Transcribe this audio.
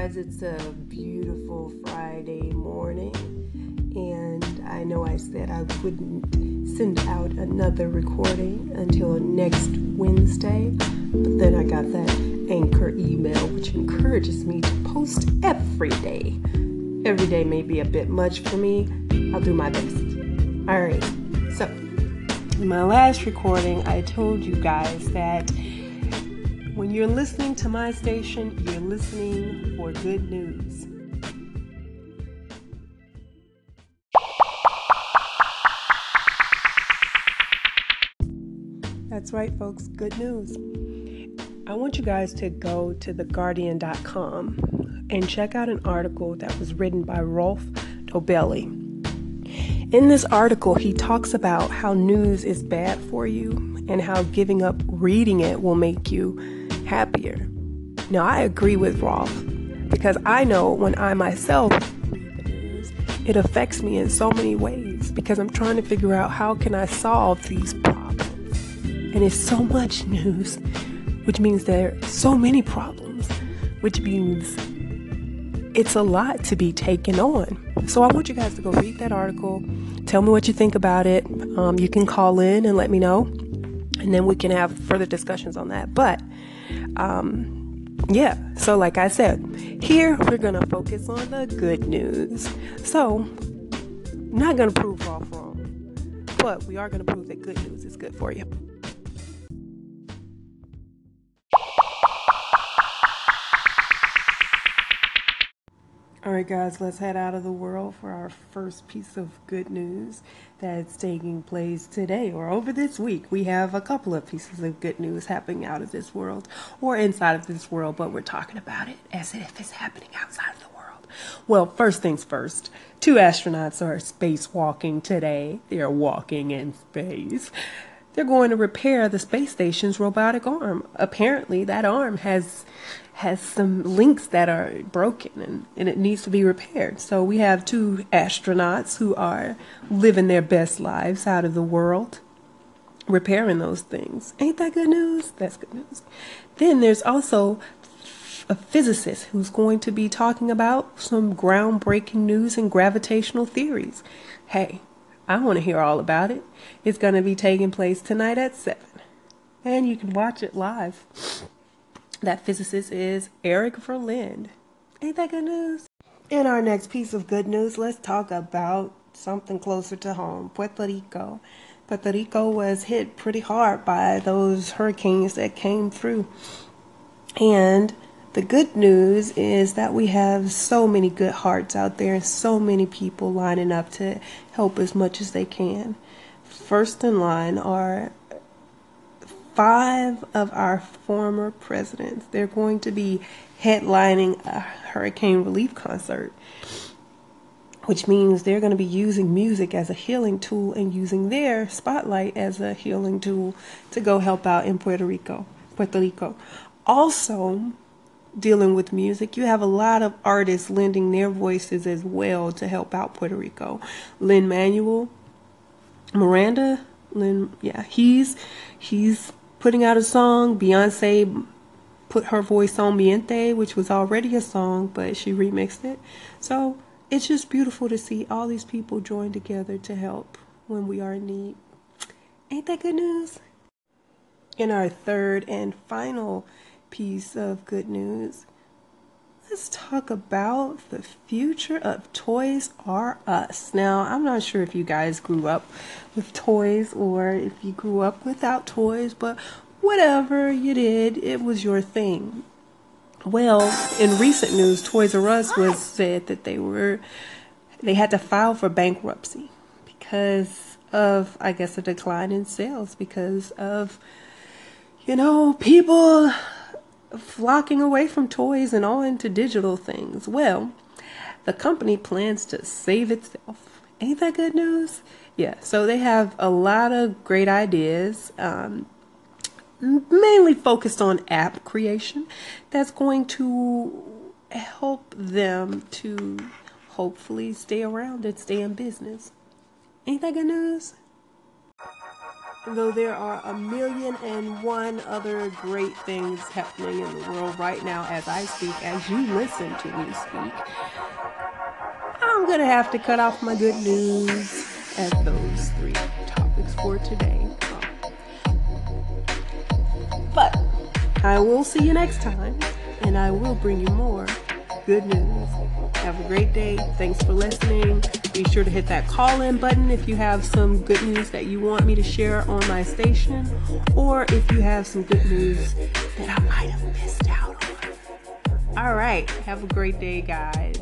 guys. It's a beautiful Friday morning, and I know I said I wouldn't send out another recording until next Wednesday, but then I got that anchor email which encourages me to post every day. Every day may be a bit much for me. I'll do my best. All right, so my last recording, I told you guys that when you're listening to my station, you're listening for good news. That's right, folks, good news. I want you guys to go to theguardian.com and check out an article that was written by Rolf Dobelli. In this article, he talks about how news is bad for you and how giving up reading it will make you. Now, I agree with Rolf because I know when I myself read the news, it affects me in so many ways because I'm trying to figure out how can I solve these problems. And it's so much news, which means there are so many problems, which means it's a lot to be taken on. So I want you guys to go read that article. Tell me what you think about it. Um, you can call in and let me know, and then we can have further discussions on that. But um, yeah, so like I said, here we're gonna focus on the good news. So, not gonna prove all wrong, but we are gonna prove that good news is good for you. All right, guys, let's head out of the world for our first piece of good news that's taking place today or over this week. We have a couple of pieces of good news happening out of this world or inside of this world, but we're talking about it as if it's happening outside of the world. Well, first things first, two astronauts are spacewalking today. They're walking in space. They're going to repair the space station's robotic arm. Apparently, that arm has has some links that are broken and, and it needs to be repaired. So we have two astronauts who are living their best lives out of the world, repairing those things. Ain't that good news? That's good news. Then there's also a physicist who's going to be talking about some groundbreaking news in gravitational theories. Hey, I want to hear all about it. It's going to be taking place tonight at 7. And you can watch it live. That physicist is Eric Verlinde. Ain't that good news? In our next piece of good news, let's talk about something closer to home Puerto Rico. Puerto Rico was hit pretty hard by those hurricanes that came through. And the good news is that we have so many good hearts out there and so many people lining up to help as much as they can. First in line are five of our former presidents. They're going to be headlining a hurricane relief concert, which means they're going to be using music as a healing tool and using their spotlight as a healing tool to go help out in Puerto Rico. Puerto Rico. Also, dealing with music, you have a lot of artists lending their voices as well to help out Puerto Rico. Lin Manuel, Miranda, Lin, yeah, he's he's putting out a song. Beyonce put her voice on Mi Gente, which was already a song, but she remixed it. So it's just beautiful to see all these people join together to help when we are in need. Ain't that good news? In our third and final piece of good news, let's talk about the future of Toys R Us. Now, I'm not sure if you guys grew up with toys or if you grew up without toys, but whatever you did, it was your thing. Well, in recent news, Toys R Us was said that they were they had to file for bankruptcy because of I guess a decline in sales because of you know, people flocking away from toys and all into digital things. Well, the company plans to save itself. Ain't that good news? Yeah, so they have a lot of great ideas, um, mainly focused on app creation that's going to help them to hopefully stay around and stay in business. Ain't that good news? Though there are a million and one other great things happening in the world right now as I speak, as you listen to me speak, I'm going to have to cut off my good news at those three topics for today. But I will see you next time, and I will bring you more good news. Have a great day. Thanks for listening. Be sure to hit that call in button if you have some good news that you want me to share on my station, or if you have some good news that I might have missed out on. All right. Have a great day, guys.